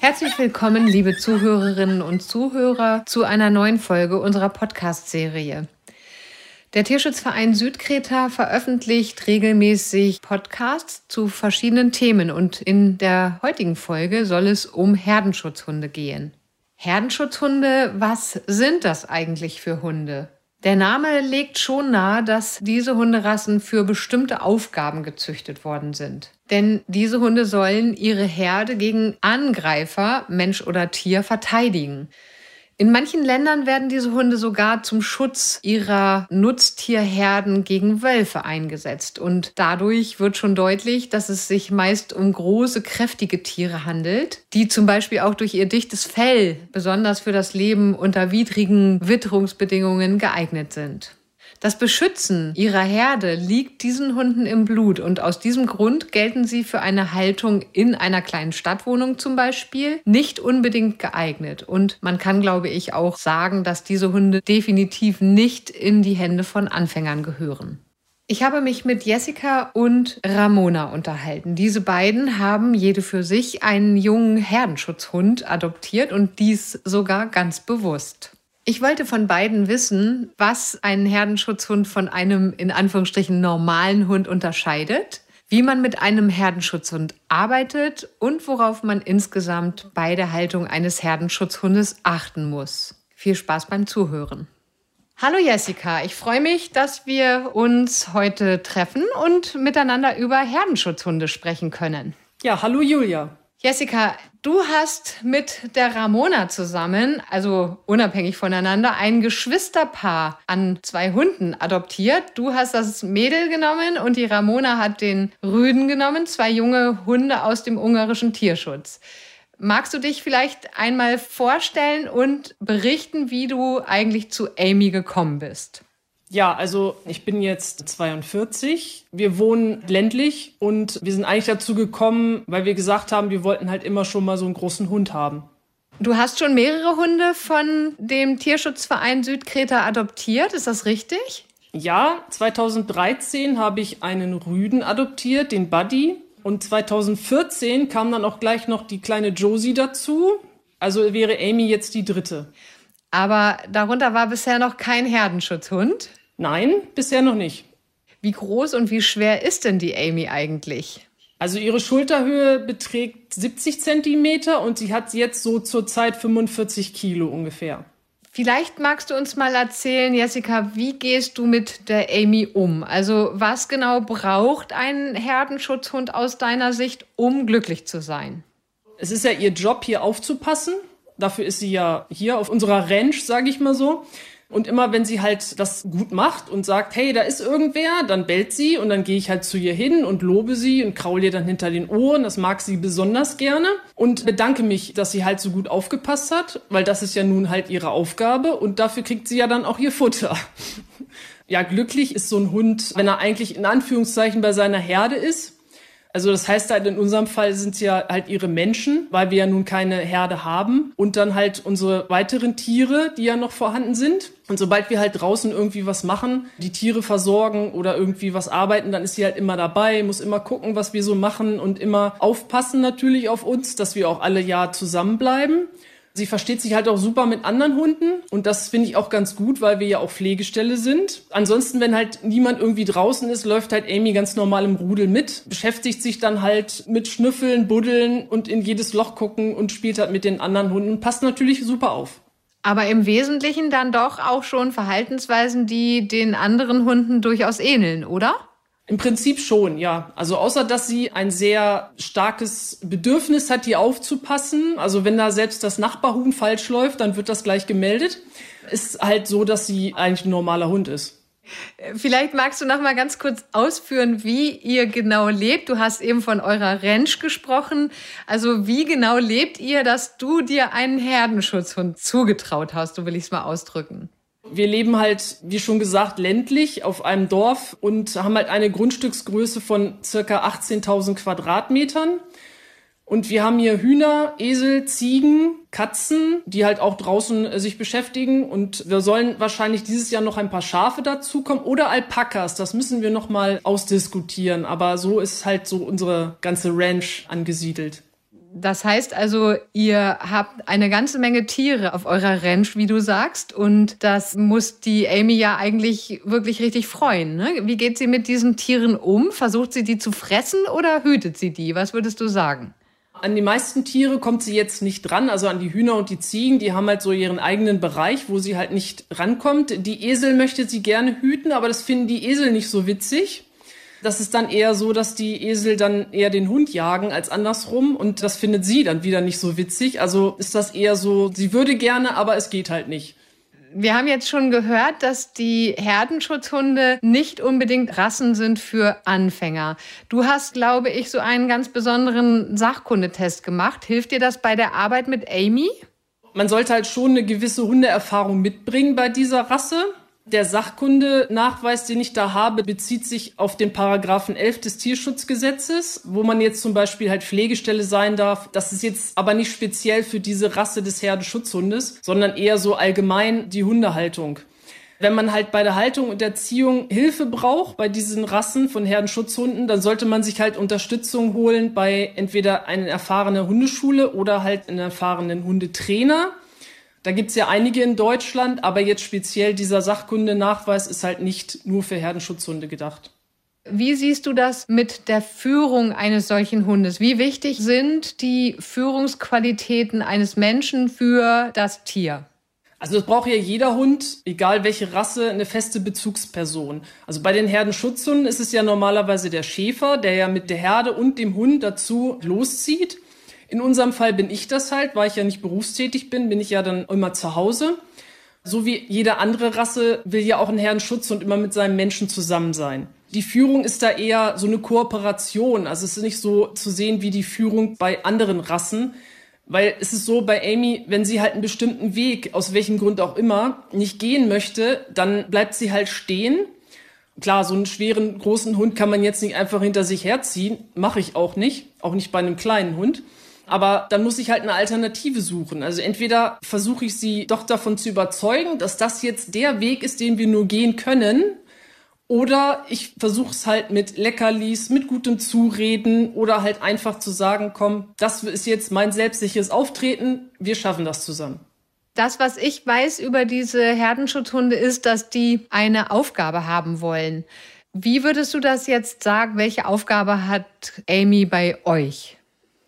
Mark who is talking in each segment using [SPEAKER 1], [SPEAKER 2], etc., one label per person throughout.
[SPEAKER 1] Herzlich willkommen, liebe Zuhörerinnen und Zuhörer, zu einer neuen Folge unserer Podcast-Serie. Der Tierschutzverein Südkreta veröffentlicht regelmäßig Podcasts zu verschiedenen Themen und in der heutigen Folge soll es um Herdenschutzhunde gehen. Herdenschutzhunde, was sind das eigentlich für Hunde? Der Name legt schon nahe, dass diese Hunderassen für bestimmte Aufgaben gezüchtet worden sind. Denn diese Hunde sollen ihre Herde gegen Angreifer, Mensch oder Tier, verteidigen. In manchen Ländern werden diese Hunde sogar zum Schutz ihrer Nutztierherden gegen Wölfe eingesetzt. Und dadurch wird schon deutlich, dass es sich meist um große, kräftige Tiere handelt, die zum Beispiel auch durch ihr dichtes Fell besonders für das Leben unter widrigen Witterungsbedingungen geeignet sind. Das Beschützen ihrer Herde liegt diesen Hunden im Blut und aus diesem Grund gelten sie für eine Haltung in einer kleinen Stadtwohnung zum Beispiel nicht unbedingt geeignet. Und man kann, glaube ich, auch sagen, dass diese Hunde definitiv nicht in die Hände von Anfängern gehören. Ich habe mich mit Jessica und Ramona unterhalten. Diese beiden haben jede für sich einen jungen Herdenschutzhund adoptiert und dies sogar ganz bewusst. Ich wollte von beiden wissen, was einen Herdenschutzhund von einem in Anführungsstrichen normalen Hund unterscheidet, wie man mit einem Herdenschutzhund arbeitet und worauf man insgesamt bei der Haltung eines Herdenschutzhundes achten muss. Viel Spaß beim Zuhören. Hallo Jessica, ich freue mich, dass wir uns heute treffen und miteinander über Herdenschutzhunde sprechen können.
[SPEAKER 2] Ja, hallo Julia.
[SPEAKER 1] Jessica, du hast mit der Ramona zusammen, also unabhängig voneinander, ein Geschwisterpaar an zwei Hunden adoptiert. Du hast das Mädel genommen und die Ramona hat den Rüden genommen, zwei junge Hunde aus dem ungarischen Tierschutz. Magst du dich vielleicht einmal vorstellen und berichten, wie du eigentlich zu Amy gekommen bist?
[SPEAKER 2] Ja, also ich bin jetzt 42. Wir wohnen ländlich und wir sind eigentlich dazu gekommen, weil wir gesagt haben, wir wollten halt immer schon mal so einen großen Hund haben.
[SPEAKER 1] Du hast schon mehrere Hunde von dem Tierschutzverein Südkreta adoptiert, ist das richtig?
[SPEAKER 2] Ja, 2013 habe ich einen Rüden adoptiert, den Buddy. Und 2014 kam dann auch gleich noch die kleine Josie dazu. Also wäre Amy jetzt die dritte.
[SPEAKER 1] Aber darunter war bisher noch kein Herdenschutzhund.
[SPEAKER 2] Nein, bisher noch nicht.
[SPEAKER 1] Wie groß und wie schwer ist denn die Amy eigentlich?
[SPEAKER 2] Also ihre Schulterhöhe beträgt 70 Zentimeter und sie hat jetzt so zurzeit 45 Kilo ungefähr.
[SPEAKER 1] Vielleicht magst du uns mal erzählen, Jessica, wie gehst du mit der Amy um? Also was genau braucht ein Herdenschutzhund aus deiner Sicht, um glücklich zu sein?
[SPEAKER 2] Es ist ja ihr Job, hier aufzupassen. Dafür ist sie ja hier auf unserer Ranch, sage ich mal so. Und immer wenn sie halt das gut macht und sagt, hey, da ist irgendwer, dann bellt sie und dann gehe ich halt zu ihr hin und lobe sie und kraul ihr dann hinter den Ohren. Das mag sie besonders gerne und bedanke mich, dass sie halt so gut aufgepasst hat, weil das ist ja nun halt ihre Aufgabe und dafür kriegt sie ja dann auch ihr Futter. ja, glücklich ist so ein Hund, wenn er eigentlich in Anführungszeichen bei seiner Herde ist also das heißt halt, in unserem Fall sind es ja halt ihre Menschen, weil wir ja nun keine Herde haben. Und dann halt unsere weiteren Tiere, die ja noch vorhanden sind. Und sobald wir halt draußen irgendwie was machen, die Tiere versorgen oder irgendwie was arbeiten, dann ist sie halt immer dabei, muss immer gucken, was wir so machen und immer aufpassen natürlich auf uns, dass wir auch alle Jahr zusammenbleiben. Sie versteht sich halt auch super mit anderen Hunden und das finde ich auch ganz gut, weil wir ja auch Pflegestelle sind. Ansonsten, wenn halt niemand irgendwie draußen ist, läuft halt Amy ganz normal im Rudel mit, beschäftigt sich dann halt mit Schnüffeln, Buddeln und in jedes Loch gucken und spielt halt mit den anderen Hunden. Passt natürlich super auf.
[SPEAKER 1] Aber im Wesentlichen dann doch auch schon Verhaltensweisen, die den anderen Hunden durchaus ähneln, oder?
[SPEAKER 2] Im Prinzip schon, ja. Also außer dass sie ein sehr starkes Bedürfnis hat, hier aufzupassen. Also wenn da selbst das Nachbarhuhn falsch läuft, dann wird das gleich gemeldet. Ist halt so, dass sie eigentlich ein normaler Hund ist.
[SPEAKER 1] Vielleicht magst du noch mal ganz kurz ausführen, wie ihr genau lebt. Du hast eben von eurer Ranch gesprochen. Also wie genau lebt ihr, dass du dir einen Herdenschutzhund zugetraut hast? So will ich es mal ausdrücken.
[SPEAKER 2] Wir leben halt, wie schon gesagt, ländlich auf einem Dorf und haben halt eine Grundstücksgröße von circa 18.000 Quadratmetern. Und wir haben hier Hühner, Esel, Ziegen, Katzen, die halt auch draußen äh, sich beschäftigen. Und wir sollen wahrscheinlich dieses Jahr noch ein paar Schafe dazukommen oder Alpakas. Das müssen wir noch mal ausdiskutieren. Aber so ist halt so unsere ganze Ranch angesiedelt.
[SPEAKER 1] Das heißt also, ihr habt eine ganze Menge Tiere auf eurer Ranch, wie du sagst. Und das muss die Amy ja eigentlich wirklich richtig freuen. Ne? Wie geht sie mit diesen Tieren um? Versucht sie die zu fressen oder hütet sie die? Was würdest du sagen?
[SPEAKER 2] An die meisten Tiere kommt sie jetzt nicht dran, also an die Hühner und die Ziegen, die haben halt so ihren eigenen Bereich, wo sie halt nicht rankommt. Die Esel möchte sie gerne hüten, aber das finden die Esel nicht so witzig. Das ist dann eher so, dass die Esel dann eher den Hund jagen als andersrum und das findet sie dann wieder nicht so witzig. Also ist das eher so, sie würde gerne, aber es geht halt nicht.
[SPEAKER 1] Wir haben jetzt schon gehört, dass die Herdenschutzhunde nicht unbedingt Rassen sind für Anfänger. Du hast, glaube ich, so einen ganz besonderen Sachkundetest gemacht. Hilft dir das bei der Arbeit mit Amy?
[SPEAKER 2] Man sollte halt schon eine gewisse Hundeerfahrung mitbringen bei dieser Rasse. Der Sachkundenachweis, den ich da habe, bezieht sich auf den Paragraphen 11 des Tierschutzgesetzes, wo man jetzt zum Beispiel halt Pflegestelle sein darf. Das ist jetzt aber nicht speziell für diese Rasse des Herdenschutzhundes, sondern eher so allgemein die Hundehaltung. Wenn man halt bei der Haltung und Erziehung Hilfe braucht bei diesen Rassen von Herdenschutzhunden, dann sollte man sich halt Unterstützung holen bei entweder einer erfahrenen Hundeschule oder halt einen erfahrenen Hundetrainer. Da gibt's ja einige in Deutschland, aber jetzt speziell dieser Sachkundenachweis ist halt nicht nur für Herdenschutzhunde gedacht.
[SPEAKER 1] Wie siehst du das mit der Führung eines solchen Hundes? Wie wichtig sind die Führungsqualitäten eines Menschen für das Tier?
[SPEAKER 2] Also es braucht ja jeder Hund, egal welche Rasse, eine feste Bezugsperson. Also bei den Herdenschutzhunden ist es ja normalerweise der Schäfer, der ja mit der Herde und dem Hund dazu loszieht. In unserem Fall bin ich das halt, weil ich ja nicht berufstätig bin, bin ich ja dann immer zu Hause. So wie jede andere Rasse will ja auch ein Herrenschutzhund immer mit seinem Menschen zusammen sein. Die Führung ist da eher so eine Kooperation. Also es ist nicht so zu sehen wie die Führung bei anderen Rassen. Weil es ist so bei Amy, wenn sie halt einen bestimmten Weg, aus welchem Grund auch immer, nicht gehen möchte, dann bleibt sie halt stehen. Klar, so einen schweren, großen Hund kann man jetzt nicht einfach hinter sich herziehen. Mache ich auch nicht. Auch nicht bei einem kleinen Hund. Aber dann muss ich halt eine Alternative suchen. Also entweder versuche ich sie doch davon zu überzeugen, dass das jetzt der Weg ist, den wir nur gehen können. Oder ich versuche es halt mit Leckerlis, mit gutem Zureden oder halt einfach zu sagen, komm, das ist jetzt mein selbstsicheres Auftreten, wir schaffen das zusammen.
[SPEAKER 1] Das, was ich weiß über diese Herdenschutzhunde, ist, dass die eine Aufgabe haben wollen. Wie würdest du das jetzt sagen? Welche Aufgabe hat Amy bei euch?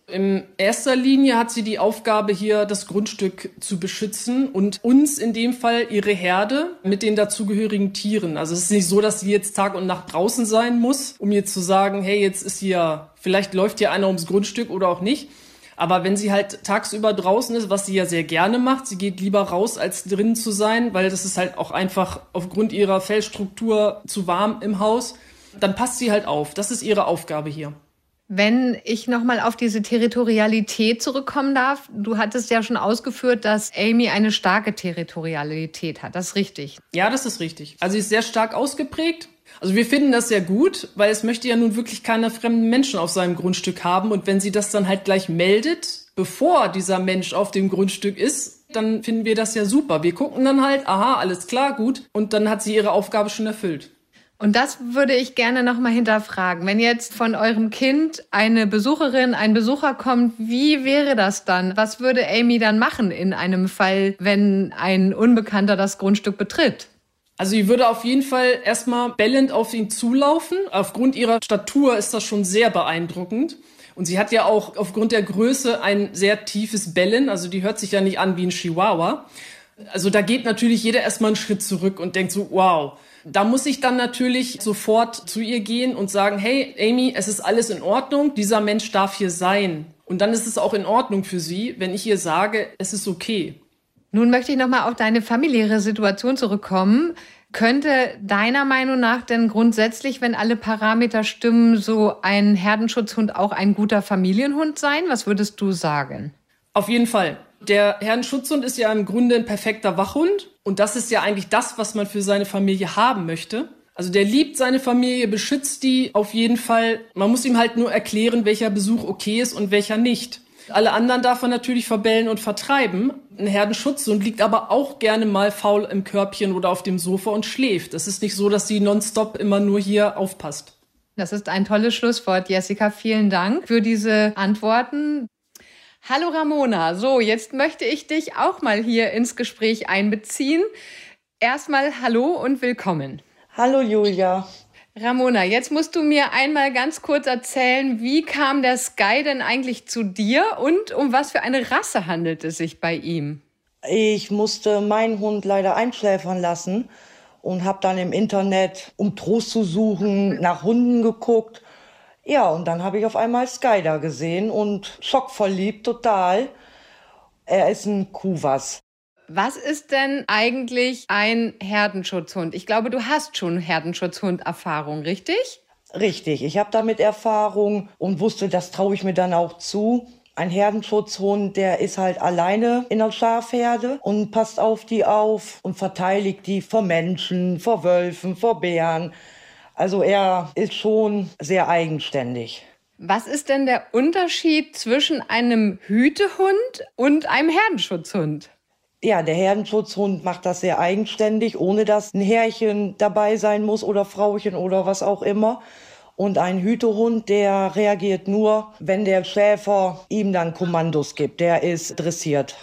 [SPEAKER 2] In erster Linie hat sie die Aufgabe, hier das Grundstück zu beschützen und uns in dem Fall ihre Herde mit den dazugehörigen Tieren. Also es ist nicht so, dass sie jetzt Tag und Nacht draußen sein muss, um ihr zu sagen, hey, jetzt ist hier, vielleicht läuft hier einer ums Grundstück oder auch nicht. Aber wenn sie halt tagsüber draußen ist, was sie ja sehr gerne macht, sie geht lieber raus, als drinnen zu sein, weil das ist halt auch einfach aufgrund ihrer Fellstruktur zu warm im Haus, dann passt sie halt auf. Das ist ihre Aufgabe hier.
[SPEAKER 1] Wenn ich nochmal auf diese Territorialität zurückkommen darf, du hattest ja schon ausgeführt, dass Amy eine starke Territorialität hat. Das ist richtig.
[SPEAKER 2] Ja, das ist richtig. Also sie ist sehr stark ausgeprägt. Also wir finden das sehr gut, weil es möchte ja nun wirklich keine fremden Menschen auf seinem Grundstück haben. Und wenn sie das dann halt gleich meldet, bevor dieser Mensch auf dem Grundstück ist, dann finden wir das ja super. Wir gucken dann halt, aha, alles klar, gut. Und dann hat sie ihre Aufgabe schon erfüllt.
[SPEAKER 1] Und das würde ich gerne nochmal hinterfragen. Wenn jetzt von eurem Kind eine Besucherin, ein Besucher kommt, wie wäre das dann? Was würde Amy dann machen in einem Fall, wenn ein Unbekannter das Grundstück betritt?
[SPEAKER 2] Also sie würde auf jeden Fall erstmal bellend auf ihn zulaufen. Aufgrund ihrer Statur ist das schon sehr beeindruckend. Und sie hat ja auch aufgrund der Größe ein sehr tiefes Bellen. Also die hört sich ja nicht an wie ein Chihuahua. Also da geht natürlich jeder erstmal einen Schritt zurück und denkt so, wow, da muss ich dann natürlich sofort zu ihr gehen und sagen, hey Amy, es ist alles in Ordnung, dieser Mensch darf hier sein. Und dann ist es auch in Ordnung für sie, wenn ich ihr sage, es ist okay.
[SPEAKER 1] Nun möchte ich nochmal auf deine familiäre Situation zurückkommen. Könnte deiner Meinung nach denn grundsätzlich, wenn alle Parameter stimmen, so ein Herdenschutzhund auch ein guter Familienhund sein? Was würdest du sagen?
[SPEAKER 2] Auf jeden Fall. Der Herdenschutzhund ist ja im Grunde ein perfekter Wachhund. Und das ist ja eigentlich das, was man für seine Familie haben möchte. Also der liebt seine Familie, beschützt die auf jeden Fall. Man muss ihm halt nur erklären, welcher Besuch okay ist und welcher nicht. Alle anderen darf er natürlich verbellen und vertreiben. Ein Herdenschutzhund liegt aber auch gerne mal faul im Körbchen oder auf dem Sofa und schläft. Es ist nicht so, dass sie nonstop immer nur hier aufpasst.
[SPEAKER 1] Das ist ein tolles Schlusswort, Jessica. Vielen Dank für diese Antworten. Hallo Ramona. So, jetzt möchte ich dich auch mal hier ins Gespräch einbeziehen. Erstmal hallo und willkommen.
[SPEAKER 3] Hallo Julia.
[SPEAKER 1] Ramona, jetzt musst du mir einmal ganz kurz erzählen, wie kam der Sky denn eigentlich zu dir und um was für eine Rasse handelt es sich bei ihm?
[SPEAKER 3] Ich musste meinen Hund leider einschläfern lassen und habe dann im Internet, um Trost zu suchen, nach Hunden geguckt. Ja, und dann habe ich auf einmal Sky da gesehen und schockverliebt total. Er ist ein Kuwas.
[SPEAKER 1] Was ist denn eigentlich ein Herdenschutzhund? Ich glaube, du hast schon Herdenschutzhund-Erfahrung, richtig?
[SPEAKER 3] Richtig, ich habe damit Erfahrung und wusste, das traue ich mir dann auch zu. Ein Herdenschutzhund, der ist halt alleine in der Schafherde und passt auf die auf und verteidigt die vor Menschen, vor Wölfen, vor Bären. Also er ist schon sehr eigenständig.
[SPEAKER 1] Was ist denn der Unterschied zwischen einem Hütehund und einem Herdenschutzhund?
[SPEAKER 3] Ja, der Herdenschutzhund macht das sehr eigenständig, ohne dass ein Herrchen dabei sein muss oder Frauchen oder was auch immer. Und ein Hütehund, der reagiert nur, wenn der Schäfer ihm dann Kommandos gibt. Der ist dressiert.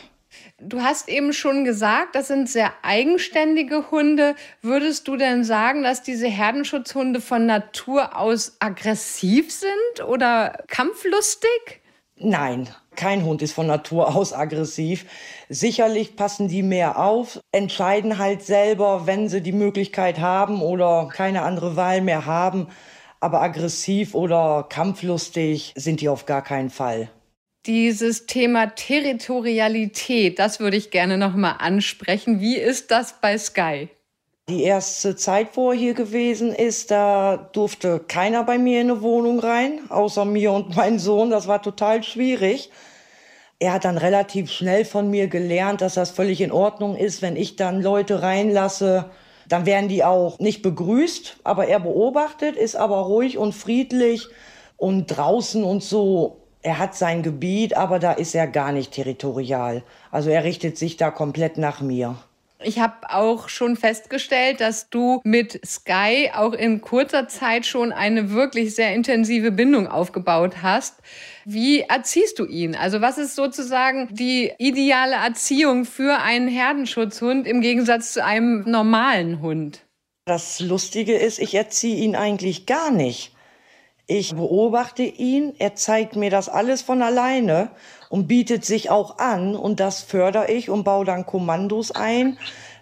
[SPEAKER 1] Du hast eben schon gesagt, das sind sehr eigenständige Hunde. Würdest du denn sagen, dass diese Herdenschutzhunde von Natur aus aggressiv sind oder kampflustig?
[SPEAKER 3] Nein, kein Hund ist von Natur aus aggressiv. Sicherlich passen die mehr auf, entscheiden halt selber, wenn sie die Möglichkeit haben oder keine andere Wahl mehr haben. Aber aggressiv oder kampflustig sind die auf gar keinen Fall.
[SPEAKER 1] Dieses Thema Territorialität, das würde ich gerne noch mal ansprechen. Wie ist das bei Sky?
[SPEAKER 3] Die erste Zeit, wo er hier gewesen ist, da durfte keiner bei mir in eine Wohnung rein, außer mir und mein Sohn. Das war total schwierig. Er hat dann relativ schnell von mir gelernt, dass das völlig in Ordnung ist, wenn ich dann Leute reinlasse. Dann werden die auch nicht begrüßt, aber er beobachtet, ist aber ruhig und friedlich und draußen und so. Er hat sein Gebiet, aber da ist er gar nicht territorial. Also er richtet sich da komplett nach mir.
[SPEAKER 1] Ich habe auch schon festgestellt, dass du mit Sky auch in kurzer Zeit schon eine wirklich sehr intensive Bindung aufgebaut hast. Wie erziehst du ihn? Also was ist sozusagen die ideale Erziehung für einen Herdenschutzhund im Gegensatz zu einem normalen Hund?
[SPEAKER 3] Das Lustige ist, ich erziehe ihn eigentlich gar nicht. Ich beobachte ihn, er zeigt mir das alles von alleine und bietet sich auch an und das fördere ich und baue dann Kommandos ein.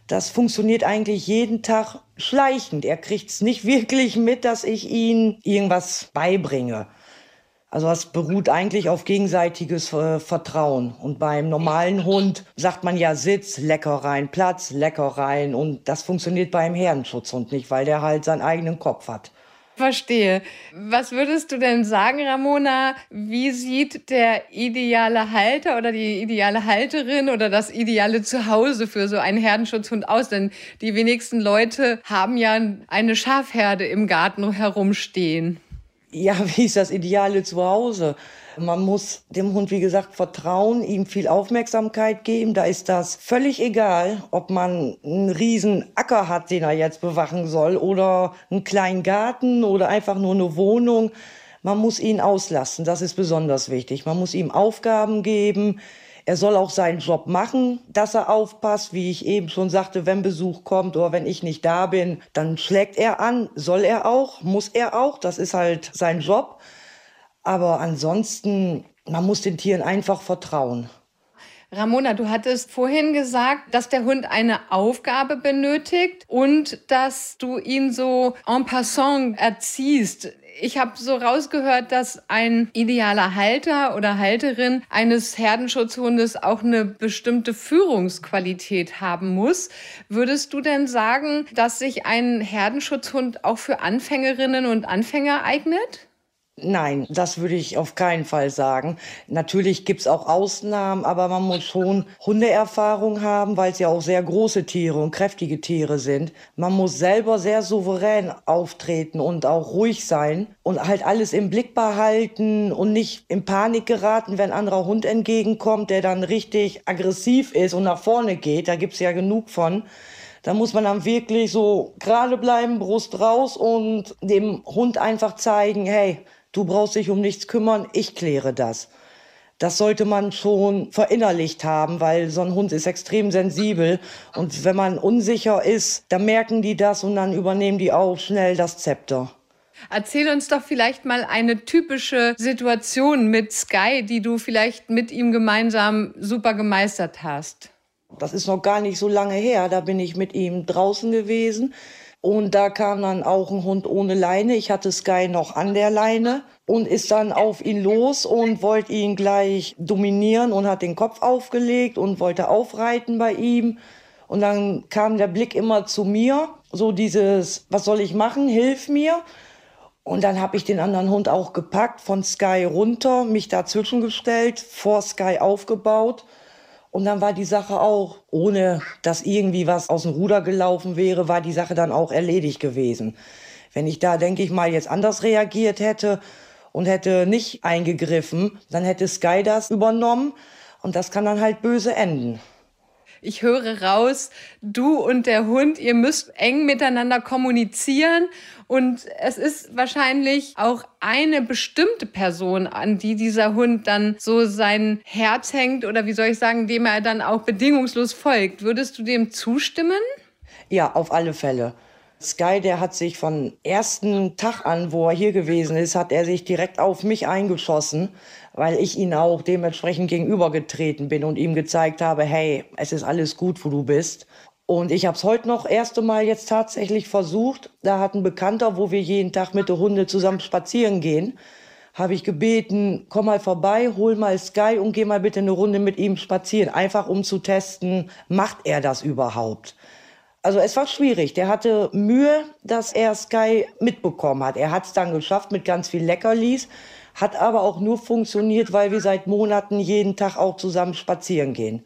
[SPEAKER 3] Das funktioniert eigentlich jeden Tag schleichend. Er kriegt es nicht wirklich mit, dass ich ihm irgendwas beibringe. Also das beruht eigentlich auf gegenseitiges äh, Vertrauen. Und beim normalen Hund sagt man ja Sitz, lecker rein, Platz, lecker rein. Und das funktioniert beim Herdenschutzhund nicht, weil der halt seinen eigenen Kopf hat.
[SPEAKER 1] Verstehe. Was würdest du denn sagen, Ramona? Wie sieht der ideale Halter oder die ideale Halterin oder das ideale Zuhause für so einen Herdenschutzhund aus? Denn die wenigsten Leute haben ja eine Schafherde im Garten herumstehen.
[SPEAKER 3] Ja, wie ist das ideale Zuhause? Man muss dem Hund, wie gesagt, vertrauen, ihm viel Aufmerksamkeit geben. Da ist das völlig egal, ob man einen riesen Acker hat, den er jetzt bewachen soll, oder einen kleinen Garten oder einfach nur eine Wohnung. Man muss ihn auslassen. Das ist besonders wichtig. Man muss ihm Aufgaben geben. Er soll auch seinen Job machen, dass er aufpasst, wie ich eben schon sagte, wenn Besuch kommt oder wenn ich nicht da bin, dann schlägt er an, soll er auch, muss er auch, das ist halt sein Job. Aber ansonsten, man muss den Tieren einfach vertrauen.
[SPEAKER 1] Ramona, du hattest vorhin gesagt, dass der Hund eine Aufgabe benötigt und dass du ihn so en passant erziehst. Ich habe so rausgehört, dass ein idealer Halter oder Halterin eines Herdenschutzhundes auch eine bestimmte Führungsqualität haben muss. Würdest du denn sagen, dass sich ein Herdenschutzhund auch für Anfängerinnen und Anfänger eignet?
[SPEAKER 3] Nein, das würde ich auf keinen Fall sagen. Natürlich gibt's auch Ausnahmen, aber man muss schon Hundeerfahrung haben, weil es ja auch sehr große Tiere und kräftige Tiere sind. Man muss selber sehr souverän auftreten und auch ruhig sein und halt alles im Blick behalten und nicht in Panik geraten, wenn ein anderer Hund entgegenkommt, der dann richtig aggressiv ist und nach vorne geht. Da gibt's ja genug von. Da muss man dann wirklich so gerade bleiben, Brust raus und dem Hund einfach zeigen, hey, du brauchst dich um nichts kümmern, ich kläre das. Das sollte man schon verinnerlicht haben, weil so ein Hund ist extrem sensibel. Und wenn man unsicher ist, dann merken die das und dann übernehmen die auch schnell das Zepter.
[SPEAKER 1] Erzähl uns doch vielleicht mal eine typische Situation mit Sky, die du vielleicht mit ihm gemeinsam super gemeistert hast.
[SPEAKER 3] Das ist noch gar nicht so lange her. Da bin ich mit ihm draußen gewesen. Und da kam dann auch ein Hund ohne Leine. Ich hatte Sky noch an der Leine und ist dann auf ihn los und wollte ihn gleich dominieren und hat den Kopf aufgelegt und wollte aufreiten bei ihm. Und dann kam der Blick immer zu mir, so dieses, was soll ich machen, hilf mir. Und dann habe ich den anderen Hund auch gepackt, von Sky runter, mich dazwischen gestellt, vor Sky aufgebaut und dann war die Sache auch, ohne dass irgendwie was aus dem Ruder gelaufen wäre, war die Sache dann auch erledigt gewesen. Wenn ich da, denke ich mal, jetzt anders reagiert hätte und hätte nicht eingegriffen, dann hätte Sky das übernommen und das kann dann halt böse enden.
[SPEAKER 1] Ich höre raus, du und der Hund, ihr müsst eng miteinander kommunizieren und es ist wahrscheinlich auch eine bestimmte Person, an die dieser Hund dann so sein Herz hängt oder wie soll ich sagen, dem er dann auch bedingungslos folgt. Würdest du dem zustimmen?
[SPEAKER 3] Ja, auf alle Fälle. Sky, der hat sich von ersten Tag an, wo er hier gewesen ist, hat er sich direkt auf mich eingeschossen, weil ich ihn auch dementsprechend gegenübergetreten bin und ihm gezeigt habe, hey, es ist alles gut, wo du bist. Und ich habe es heute noch erste Mal jetzt tatsächlich versucht. Da hat ein Bekannter, wo wir jeden Tag mit der Hunde zusammen spazieren gehen, habe ich gebeten, komm mal vorbei, hol mal Sky und geh mal bitte eine Runde mit ihm spazieren, einfach um zu testen, macht er das überhaupt? Also es war schwierig. Der hatte Mühe, dass er Sky mitbekommen hat. Er hat es dann geschafft mit ganz viel Leckerlis, hat aber auch nur funktioniert, weil wir seit Monaten jeden Tag auch zusammen spazieren gehen.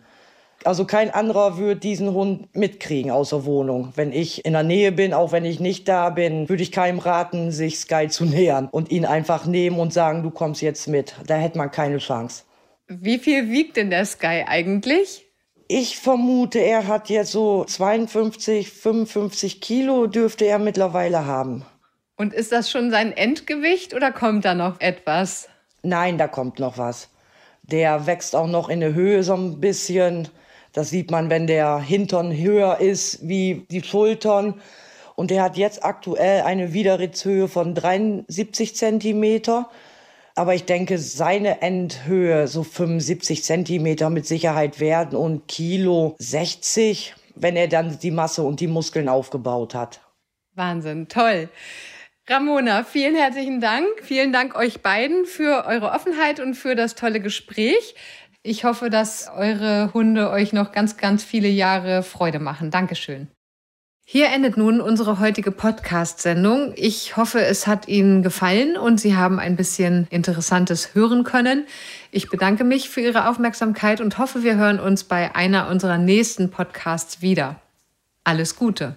[SPEAKER 3] Also kein anderer würde diesen Hund mitkriegen aus der Wohnung. Wenn ich in der Nähe bin, auch wenn ich nicht da bin, würde ich keinem raten, sich Sky zu nähern und ihn einfach nehmen und sagen, du kommst jetzt mit. Da hätte man keine Chance.
[SPEAKER 1] Wie viel wiegt denn der Sky eigentlich?
[SPEAKER 3] Ich vermute, er hat jetzt so 52, 55 Kilo dürfte er mittlerweile haben.
[SPEAKER 1] Und ist das schon sein Endgewicht oder kommt da noch etwas?
[SPEAKER 3] Nein, da kommt noch was. Der wächst auch noch in der Höhe so ein bisschen. Das sieht man, wenn der Hintern höher ist wie die Schultern. Und der hat jetzt aktuell eine Widerritzhöhe von 73 Zentimeter. Aber ich denke, seine Endhöhe so 75 Zentimeter mit Sicherheit werden und Kilo 60, wenn er dann die Masse und die Muskeln aufgebaut hat.
[SPEAKER 1] Wahnsinn, toll. Ramona, vielen herzlichen Dank. Vielen Dank euch beiden für eure Offenheit und für das tolle Gespräch. Ich hoffe, dass eure Hunde euch noch ganz, ganz viele Jahre Freude machen. Dankeschön. Hier endet nun unsere heutige Podcast-Sendung. Ich hoffe, es hat Ihnen gefallen und Sie haben ein bisschen Interessantes hören können. Ich bedanke mich für Ihre Aufmerksamkeit und hoffe, wir hören uns bei einer unserer nächsten Podcasts wieder. Alles Gute!